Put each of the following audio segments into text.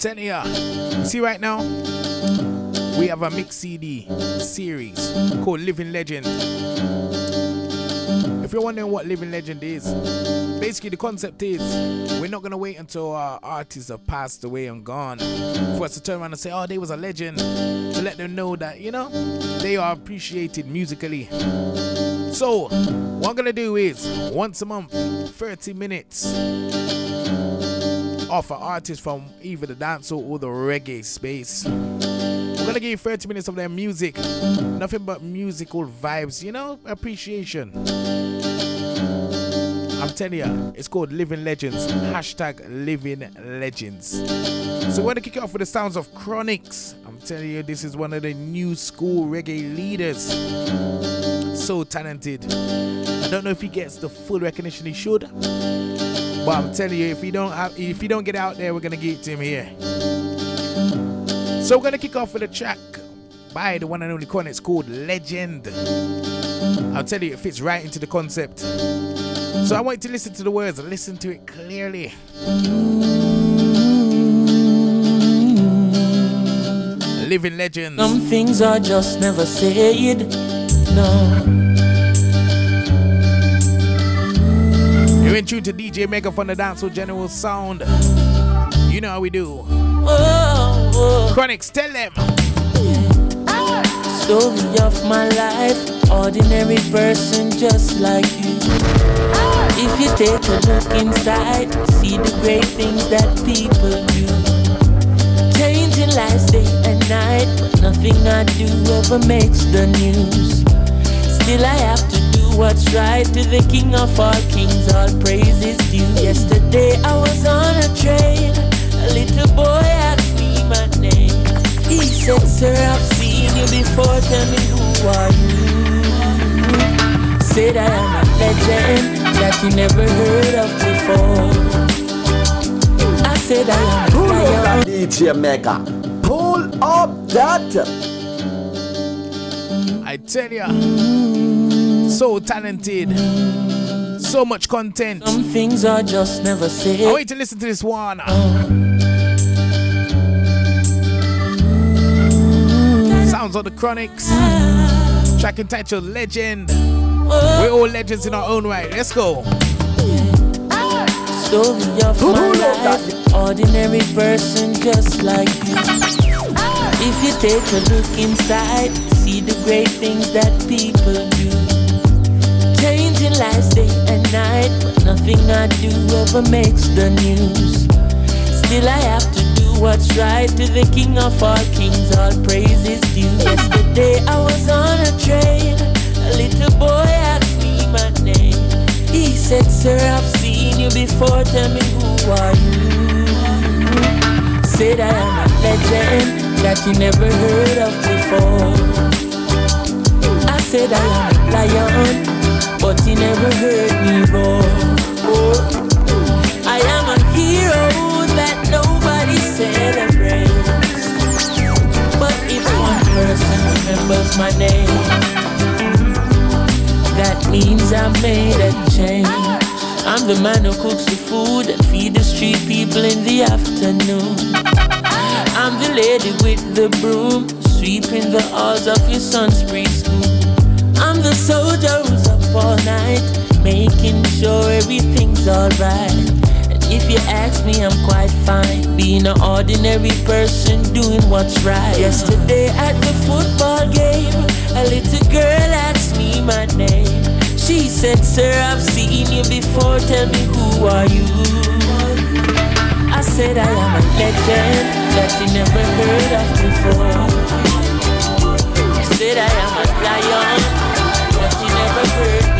telling ya. See right now, we have a mix CD series called Living Legend. If you're wondering what Living Legend is, basically the concept is we're not gonna wait until our artists have passed away and gone for us to turn around and say, oh, they was a legend, to let them know that you know they are appreciated musically. So, what I'm gonna do is once a month, 30 minutes off an artist from either the dancehall or the reggae space. We're gonna give you 30 minutes of their music, nothing but musical vibes, you know, appreciation. I'm telling you, it's called Living Legends. Hashtag Living Legends. So we're gonna kick it off with the sounds of Chronixx. I'm telling you, this is one of the new school reggae leaders. So talented. I don't know if he gets the full recognition he should, but I'm telling you, if you don't have, if you don't get out there, we're gonna get to him here. So we're gonna kick off with a track by the one and only Chronixx called Legend. I'll tell you, it fits right into the concept. So I want you to listen to the words listen to it clearly. Living legends. Some things are just never said. No. You're in tune to DJ Mega from the Dancehall General Sound. You know how we do. Oh, oh. Chronixx, tell them. Story of my life, ordinary person just like you. If you take a look inside, see the great things that people do. Changing lives day and night, but nothing I do ever makes the news. Still, I have to what's right to the King of all kings, all praises due. Yesterday, I was on a train, a little boy asked me my name. He said, Sir, I've seen you before, tell me who are you? Said I am a legend that you never heard of before. I said I am a Pull up lion. that DJ Mega. Pull up that. I tell ya. Mm-hmm. So talented. So much content. Some things are just never I said. want you to listen to this one. Sounds of the Chronixx. Track entitled Legend. We're all legends in our own right. Let's go. Story of my life, ordinary person just like you. If you take a look inside, see the great things that people do. Changing lives day and night, but nothing I do ever makes the news. Still, I have to do what's right to the King of all kings, all praises due. Yesterday, I was on a train, a little boy asked me my name. He said, Sir, I've seen you before, tell me who are you? Said I am a legend that you never heard of before. I said I am a lion, but you never heard me. Oh. I am a hero that nobody celebrates. But if one person remembers my name, that means I made a change. I'm the man who cooks the food and feed the street people in the afternoon. I'm the lady with the broom, sweeping the halls of your son's preschool. I'm the soldier who's up all night, making sure everything's alright. And if you ask me, I'm quite fine, being an ordinary person doing what's right. Yesterday at the football game, a little girl asked me my name. She said, Sir, I've seen you before, tell me who are you? I said I am a legend that you never heard of before. I said I am a lion that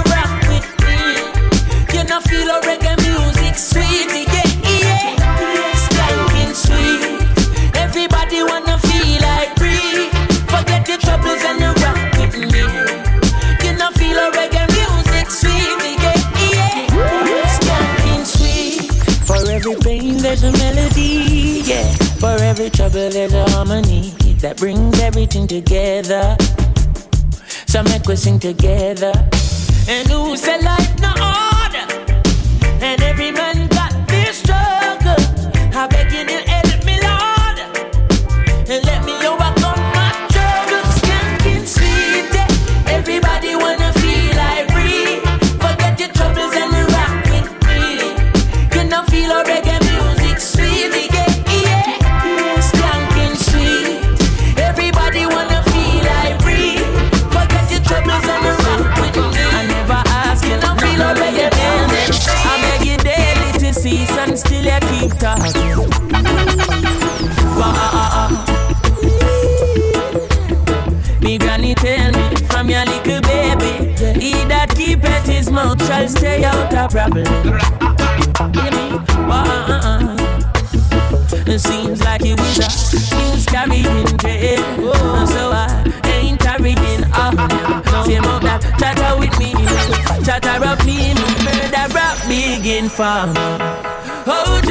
me. You know feel a reggae music sweet yeah, yeah. sweet Everybody wanna feel like free. Forget the troubles and the rapid leave. Can I feel a reggae music sweet. Yeah, yeah. Skanking sweet. For every pain there's a melody, yeah. For every trouble, there's a harmony that brings everything together. So make we sing together. And who said life no order? Every man shall stay out of problem. It seems like you was a news carrying dread, so I ain't carrying on. Same out that chatter with me, chatter up me, murder up begin farmer. Oh,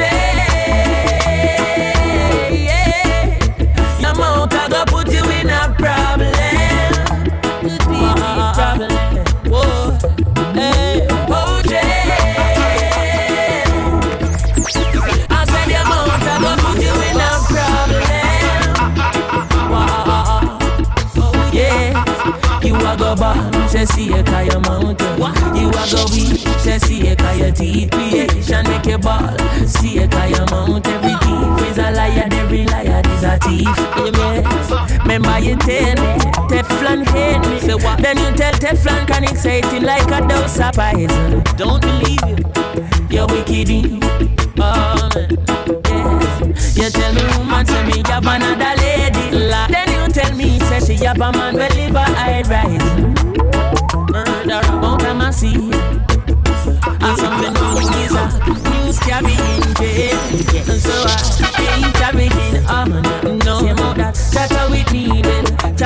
Jay. say see a kaya mountain. You a go weak, say see a kaya teeth creation make a ball. See a kaya mount every thief is a liar, every liar is a thief. Yes. Remember you tell me, Teflon hate me. Say what? Then you tell Teflon can excite him like a dose of poison. Don't believe you, you're wicked. Oh man, yes. You tell me woman say me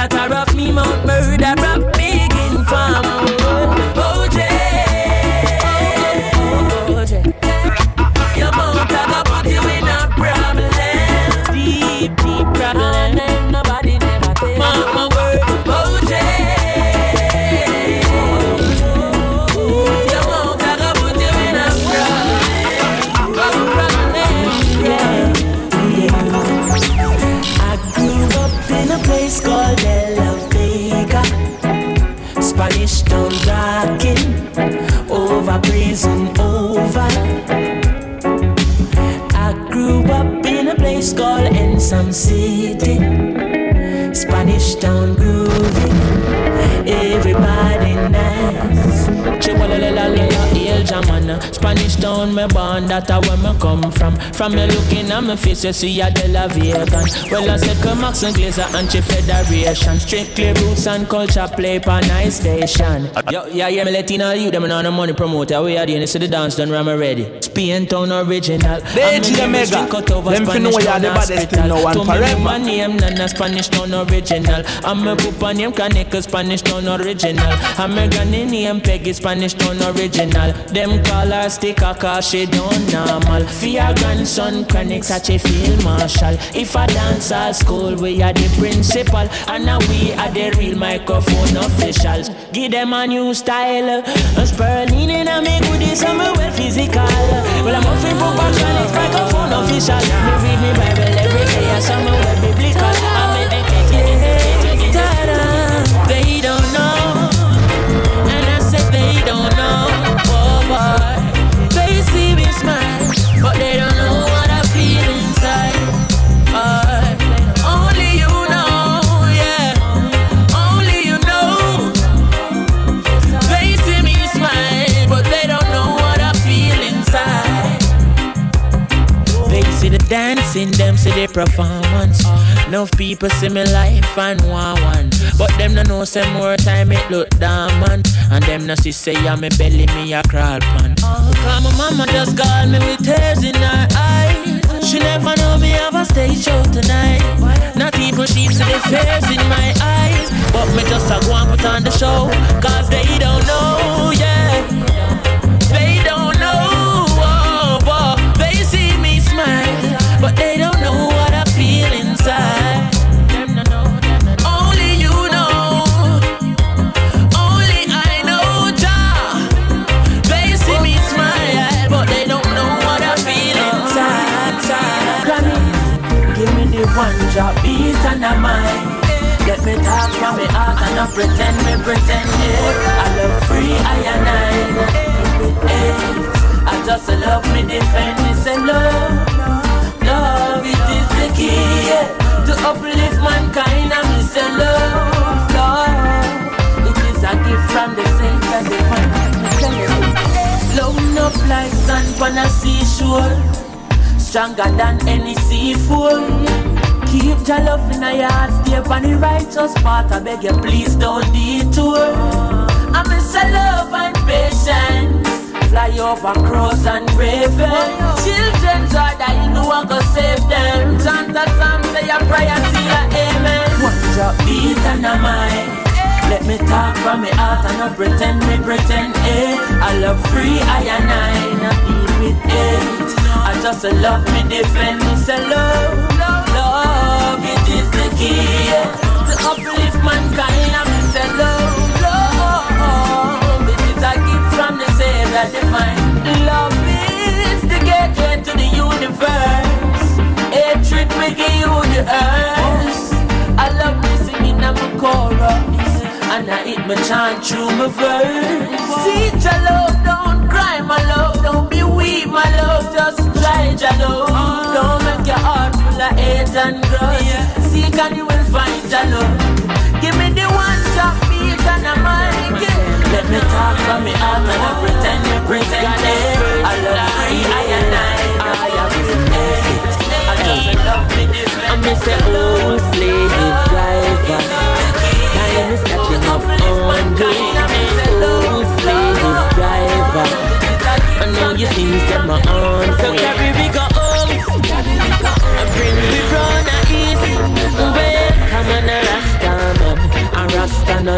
then. Chatter off me, mount murder, place called Ensom City, Spanish Town groovy. Everybody nice. Spanish town, me born, that a where me come from. From me looking at my face, you see a De La Vegan. Well, I say come Max and Glazer Anti Federation. Strictly roots and culture play pa nice station. Yo, yeah, yeah, me all you them on the money promoter. We are doing this, the dance done, I'm ready. Spain town original. They the mega. Them fi know you're the baddest thing now and forever. My name, none Spanish town original. I'm a poop name, Kaneka Spanish town original. I'm a granny name, Peggy Spanish town original. Them call her sticker cause she don't normal. Your grandson, chronic such a field marshal. If I dance at school, we are the principal. And now we are the real microphone officials. Give them a new style. A spurling in a me goodies, I'm well physical. Well, I'm performance. Enough people see me life and want one. But them no know say more time it look dormant. And them no see say I'm me belly me a crawl pan. Cause my mama just called me with tears in her eyes. She never know me have a stage show tonight. Not even she see the fears in my eyes. But me just a go and put on the show. Cause they don't know, yeah. I beg you, please don't detour. I miss a love and patience fly over crows and raven. Children are dying, no one go save them. Chant a psalm, say a prayer, see a amen. One drop beat and a mind. Let me talk from me heart and not pretend me pretend eh. I love free I and I not deal with it. I just love me defend me say love, love, love. It is the key to uplift mankind and me say love, love. It is a gift from the that divine. Love is the gateway to the universe. Hatred give you the earth. I love me singing my chorus. And I hit my chant through my verse. See, your love, don't cry, my love. Don't be weak, my love. Just try, your love. Don't make your heart full of hate and grudge. Seek and you will find your love. Give me the one top beat and a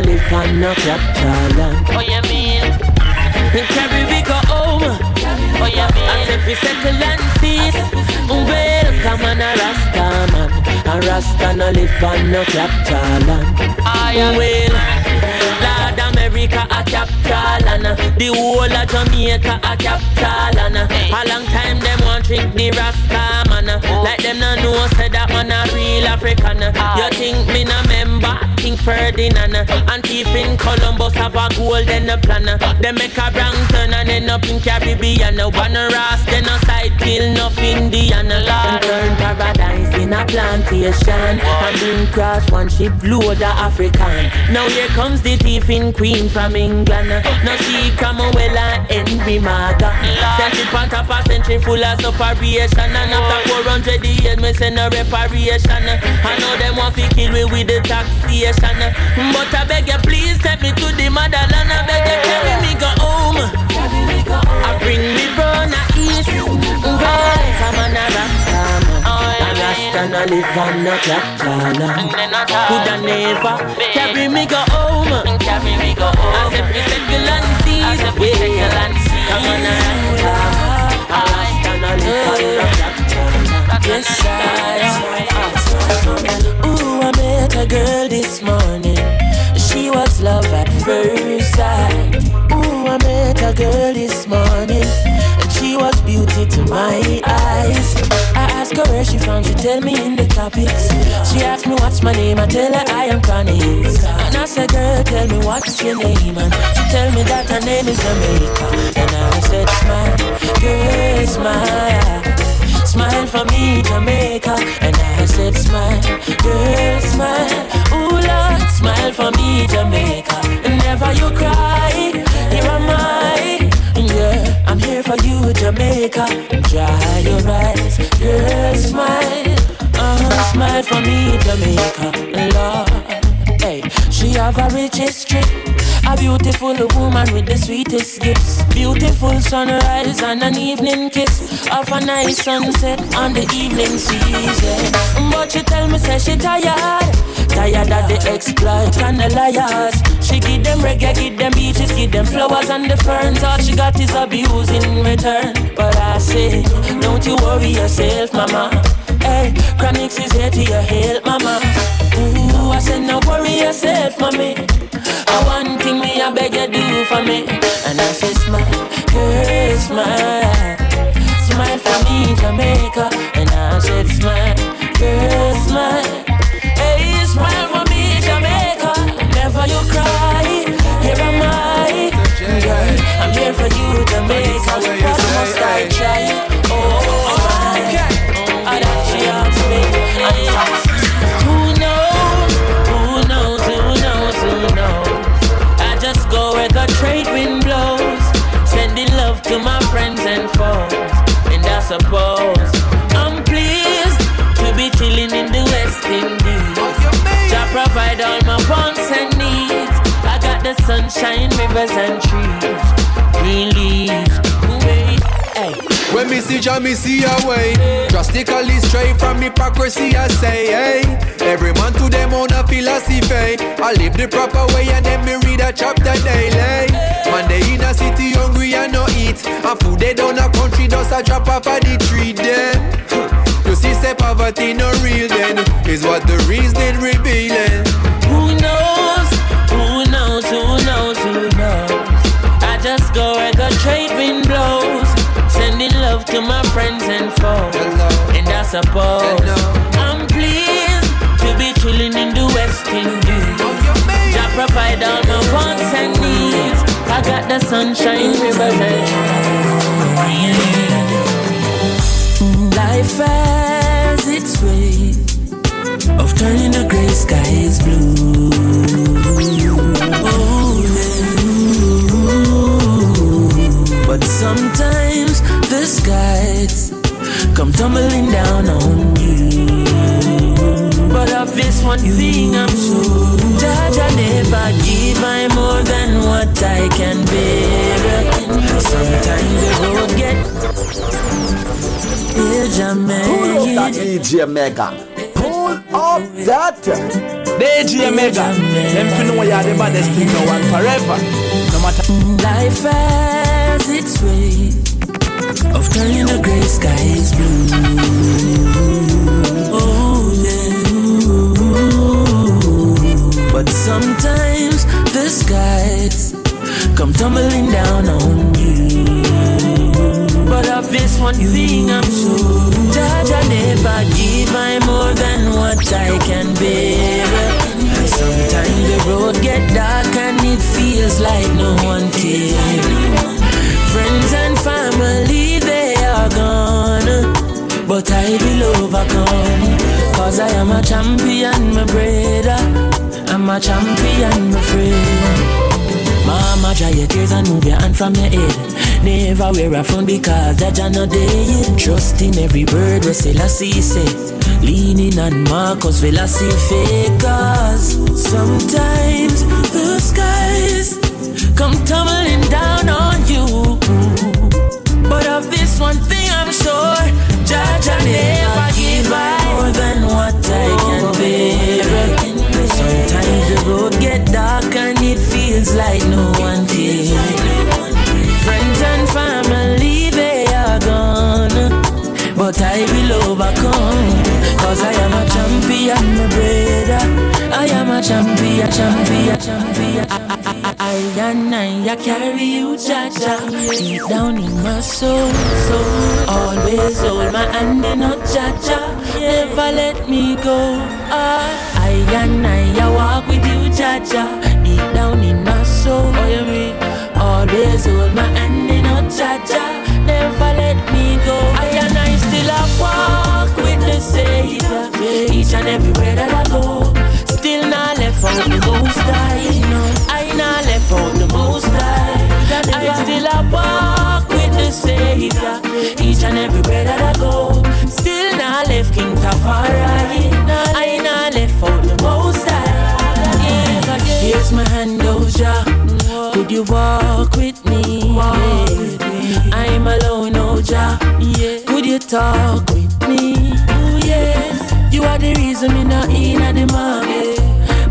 no live on no capital. Oh, you mean? Carry we go home. Oh, you mean? As if we settle and peace. Welcome on a Rasta man. A Rasta no live on no capital. I am well. Lord America a capital and the whole of Jamaica a capital and a long time them want drink the Rasta man. Like them no know say that man a real African. You ah. think me no member? King Ferdinand and in Columbus have a golden plan. Them make a brown turn and end up in Caribbean. One ras then a side kill enough Indian. Them turn paradise in a plantation and been cross one ship load of African. Now here comes the thieving queen from England. Now she come well and Maga. Then she put up a century full of separation and after 400 years me send a reparation. I know them want to kill me with the taxation, but I beg you please take me to the motherland. I beg you carry me go home. I bring me brown east. Well, come on, a Rasta no live on no capital Coulda never carry me go home. Carry me go home. As if we settle and see As if we settle and see Come on and Rasta no live on no capital Yes I Ooh I met a girl this morning She was love at first sight Ooh I met a girl this morning And she was beauty to my eyes. I asked her where she from, she tell me in the topics. She asked me what's my name, I tell her I am Connie. And I said, girl, tell me what's your name. And she tell me that her name is Jamaica. And I said, smile, girl, smile. Smile for me, Jamaica. And I said, smile, girl, smile. Ooh, Lord, smile for me, Jamaica. And never you cry, here am I. Yeah, I'm here for you, Jamaica. Dry your eyes, girl, smile. Uh, smile for me, Jamaica, Lord. Hey, she have a rich history. A beautiful woman with the sweetest gifts. Beautiful sunrise and an evening kiss. Of a nice sunset on the evening season. But she tell me, say she tired. Tired of the exploit and the liars. She give them reggae, give them beaches, give them flowers and the ferns. All she got is abuse in return. But I say, don't you worry yourself, mama. Hey, Chronixx is here to your help, mama. Ooh, I said, no worry yourself, mommy. I one thing me, I beg you do for me. And I say, smile, girl, smile. Smile for me, Jamaica. And I said, smile, girl, smile. Hey, smile for me, Jamaica. Never you cry. Here am I, girl. I'm here for you, Jamaica. What must I try? Suppose I'm pleased to be chilling in the West Indies. Jah provide all my wants and needs. I got the sunshine, rivers and trees, green leaves. When me see Jah, me see a way. Drastically straight from hypocrisy, I say, hey. Every man to them own a philosophy. I live the proper way and then me read a chapter daily. Man, they in a city hungry and no eat. And food they down a country just a drop off of the tree them. You see, say poverty no real then. Is what the reason revealing. Who knows? Who knows? Who knows? Who knows? I just go where the trade wind blows, sending love to my friends and foes. And I suppose. I'm pleased to be chilling in the West Indies. Jah provide all my wants and needs. I got the sunshine, rivers and life has its way of turning the gray skies blue. One thing I'm sure, Judge, I never give I more than what I can bear. Sometimes the road get Pull up that. DJ Mega. Pull up that. DJ Mega, them fi know you're the baddest thing now and forever. No matter Life has its way of turning the gray skies blue. Sometimes the skies come tumbling down on you. But of this one thing I'm sure, a champion, my friend. Mama, dry your tears and move your hand from your head. Never wear a frown because that you're not there. Trust in every word we Selassie say. Leaning on Marcus Velasquez Cause sometimes the skies come tumbling down on you. But of this one thing I'm sure, Judge, like no one cares. Friends and family, they are gone. But I will overcome. Cause I am a champion, my brother. I am a champion, champion, champion. I, I, and I, I carry you, Jaja. Deep down in my soul, so always hold my hand in a Jaja. Never let me go. I, I and I, I walk with you, Jaja. Deep down in my soul, oh you mean? Always hold my hand in a Jaja. Never let me go. I and I still a walk with the Savior. Each and everywhere that I go. Still not left out the most high. I not left out the most high. I still a walk with the Savior. Each and everywhere that I go. Still not left King Tafari. You walk with me? Walk with me. I'm alone, no job. Yeah. Could you talk with me? Oh yes. You are the reason me not in at the market.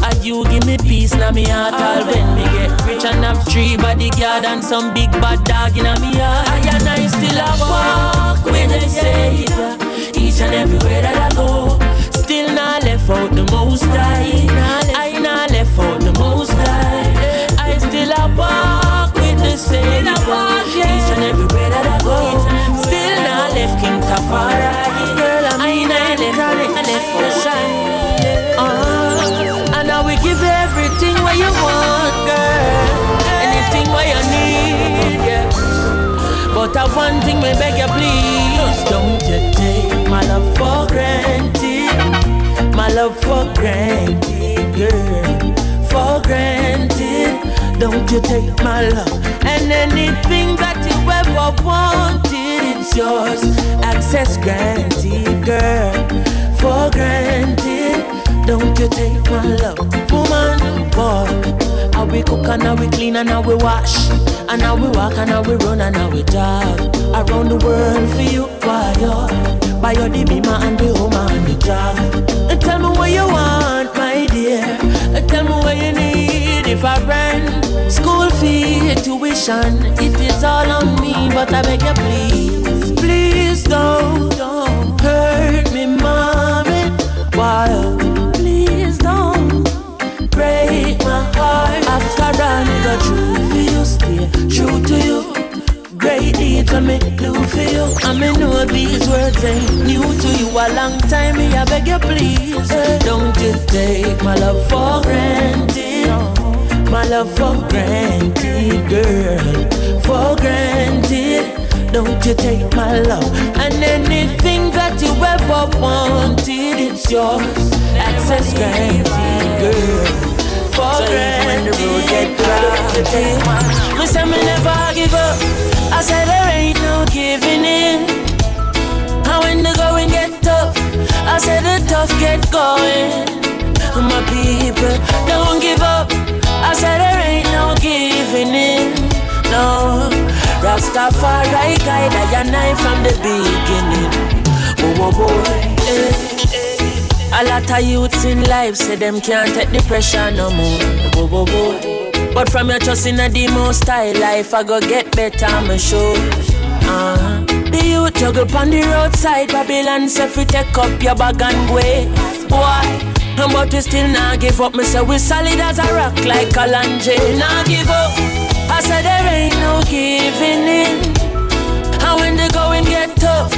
And you give me peace now me heart all ah. when me get rich and have three bodyguard and some big bad dog in me heart. I and I still a walk with the Savior each and everywhere that I go. Still not left out the most high. I not left out the most high. I still a walk with the Savior each and everywhere that I go. Still not left King Tafari. Girl, I not left I left for shine. Uh, and I will give you everything what you want, girl. Anything what you need, yeah. But I one thing, me beg you, please, don't you take my love for granted. Love for granted, girl. For granted. Don't you take my love and anything that you ever wanted, it's yours. Access granted, girl. For granted. Don't you take my love, woman, boy. How we cook and how we clean and how we wash And how we walk and how we run and how we jog Around the world for you, why you Buy your the beamer and the home and the jog tell me what you want, my dear tell me what you need if I rent School fee, tuition It is all on me, but I beg you please Please don't, don't hurt me, mommy Why? Please don't break my heart. After I go true for you, stay true to you. I me do for you. I me know these words ain't new to you. A long time me I beg you please. Eh? Don't you take my love for granted. My love for granted, girl. For granted. Don't you take my love and anything that you ever wanted, it's yours. Access granted, girl for so granted. When the road get crowded, me say me never give up. I said there ain't no giving in. And when the going get tough, I said the tough get going. My people don't give up. I said there ain't no giving in. No, Rastafari guide I and I from the beginning. Oh, oh boy. Eh. A lot of youths in life say them can't take the pressure no more. Whoa, whoa, whoa. But from your trust in a demo style life, I go get better, I'm sure. Uh-huh. The youth juggle on the roadside, Babylon say fi take up your bag and way. Boy, but we still not give up. Me say we solid as a rock like a Kalanje. Not give up. I said there ain't no giving in. And when the going get tough,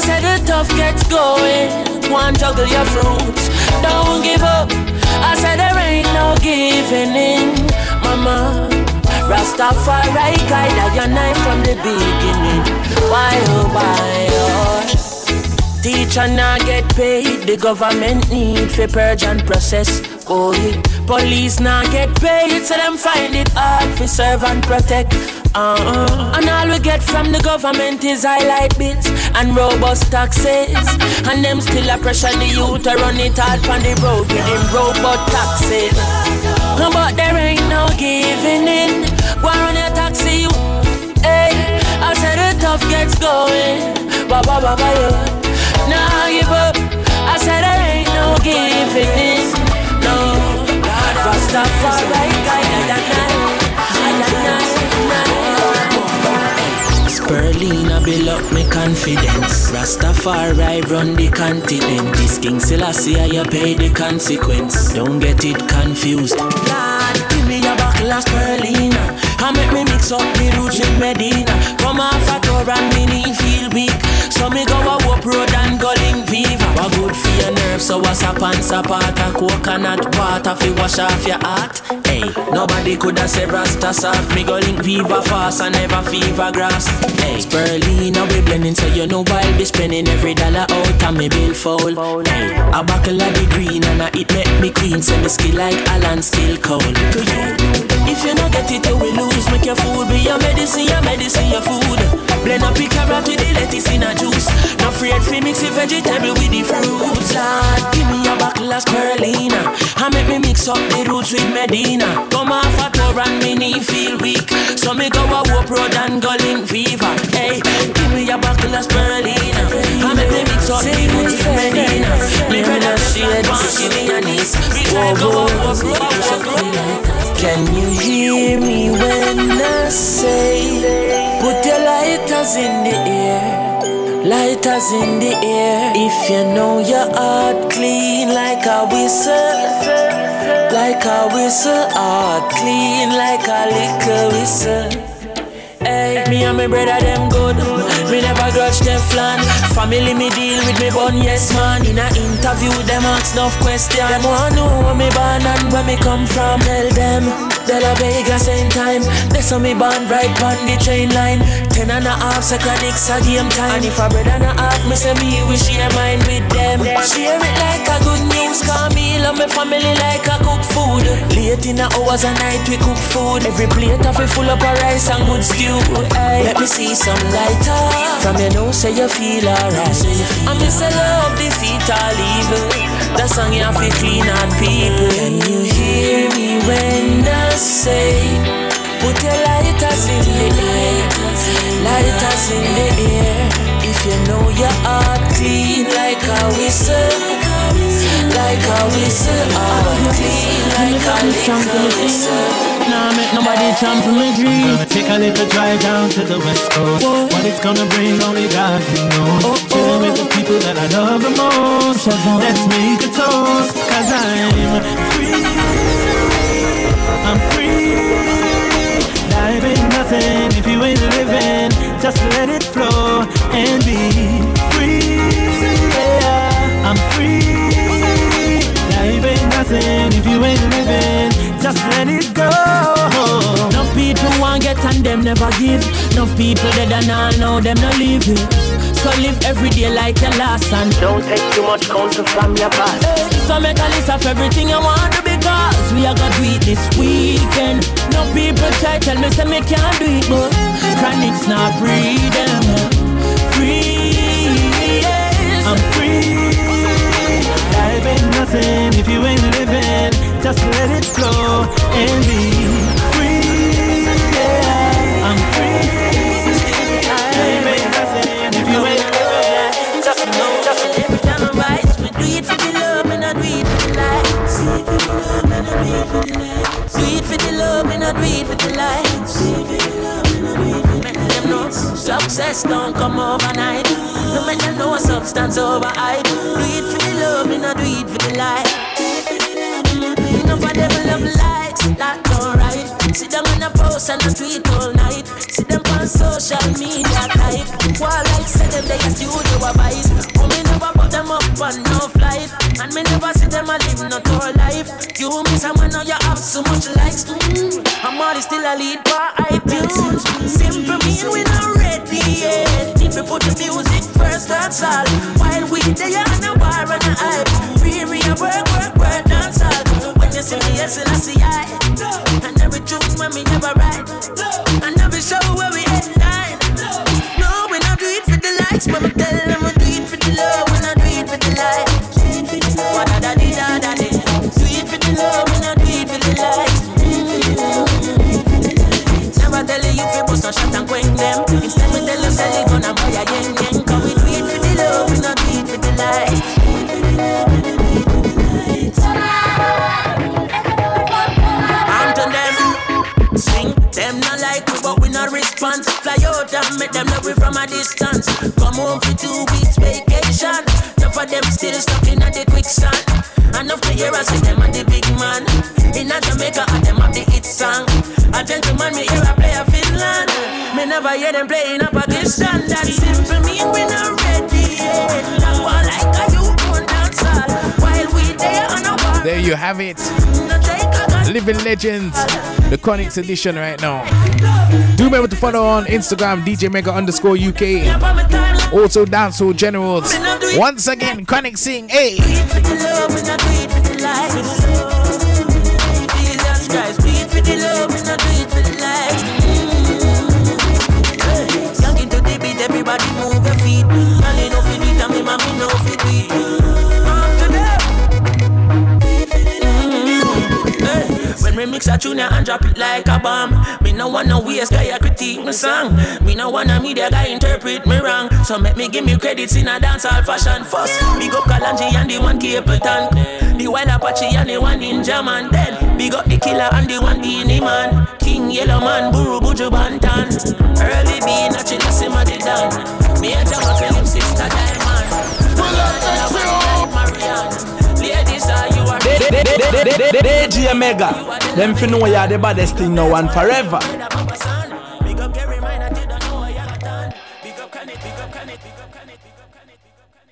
I said the tough gets going. One juggle your fruits, don't give up. I said there ain't no giving in, mama. Rastafari guide I your knife from the beginning. Why oh why oh? Teacher not get paid, the government need for purge and process. Oh, yeah. Police not get paid, so them find it hard for serve and protect. Uh-uh. And all we get from the government is highlight bills and robust taxes. And them still a pressure the youth to run it hard on the road with them robot taxes. But there ain't no giving in. Go on your taxi, you. Hey, I said the tough gets going. Ba ba ba yeah. Nah, give up. I said there ain't no giving in. No, Rastafari guide and Spirulina build up me confidence. Rastafari run the continent. This King Selassie, you pay the consequence. Don't get it confused. God, give me a buckle of Spirulina. And make me mix up the roots with Medina. Come off a tour and me knee feel weak. So me go so what's up and sapata. Coconut water fi wash off your heart. Hey, nobody coulda said Rasta soft. Me go link viva fast and never fever grass. Hey, Spirulina we blending so you know I'll be spending every dollar out and me bill fold. Hey, a buckle of the green and I it make me clean. Send the skill like Alan still cold. To. If you not get it, you will lose. Make your food be your medicine, your medicine, your food. Blend up your carrot with the lettuce in a juice. Not afraid fi mix the vegetable with the fruits. Lord, give me a buckle of spirulina. And make me mix up the roots with Medina. Come off a tour and me knee feel weak. So me go a walk road and go link fever. Hey, give me a buckle of spirulina. I make me mix up the roots with Medina. Me brother shade, give me a niece. Whoa, whoa, can you hear me when I say, put your lighters in the air? Lighters in the air. If you know your heart clean like a whistle, like a whistle, heart clean like a liquor whistle. Hey, me and my brother them good. Me never grudge Teflon. Family me deal with me bun, yes man. In a interview, them ask enough question. Them want to know where me born and where me come from. Tell them, De La Vega same time. They saw me born right on the train line. Ten and a half seconds a game time. And if a brother and a half, me say me we share mine with them. Share it like a good news, call me love me family like a cook food. Late in the hours of night we cook food. Every plate of it full up of rice and good stew. Hey, let me see some lighter. From your nose, say you feel alright. I miss a love defeat all evil. The song you have to clean out people. Can you hear me when I say, put your lighters in the air, lighters in the air. If you know your heart clean like a whistle, like a whistle, heart clean like a liquor whistle. Nah, make nobody trample my dream. Gonna take a little drive down to the west coast. What, what it's gonna bring, only God can know. Oh, oh. Chilling with the people that I love the most. Let's make a toast, cause I'm free. I'm free. Life ain't nothing if you ain't living. Just let it flow and be free. Yeah, I'm free. Life ain't nothing if you ain't living just let it go. Enough people want get and them never give. Enough people dead and all know them no live it. So live every day like your last and don't take too much counsel from your past. Hey, so make a list of everything you want to because we are gonna do it this weekend. No people try tell me say me can't do it, but Chronixx not free them. Free, yes. I'm free. Life ain't nothing if you ain't living. Just let it flow and be Do for the love and I do for the lights. Make them know success don't come overnight. No make them know substance over hype. Do it for the love and I do it for the light. Enough of them love lights, that's alright. Sit them on a post and a tweet all night. See them on social media type. While like say them they a studio a vice. Oh me never put them up on no flight, and me never see them a live no tour life. You miss someone now you have so much likes. Mm. I'm always still a lead by iTunes. Simple mean we not ready yet. If we put the music first, that's all. While we they on a bar and a hype. Me a work, work, work, dance all. When you see me, yes, I see I. And every tune when me never write. And every show where we headline. No, we not do it for the likes, me tell them have it. Living Legends, the Chronixx edition right now. Do remember to follow on Instagram, DJ Mega underscore UK. Also, Dancehall Generals. Once again, Chronixx sing, hey. Tune and drop it like a bomb. Me no wanna waste guy critique my song. Me no wanna media guy interpret me wrong. So make me give me credits in a dancehall fashion first. Big up Kalanji and the one Capleton. The wild Apache and the one Ninjaman. Then big up the killer and the one Beenie man. King Yellowman, Buru Buju Banton. Early being a chill, see my done. Me and Jama Philip, sister Diamond. Ladies, are you are DJ Mega, them fi know you the baddest thing now and forever.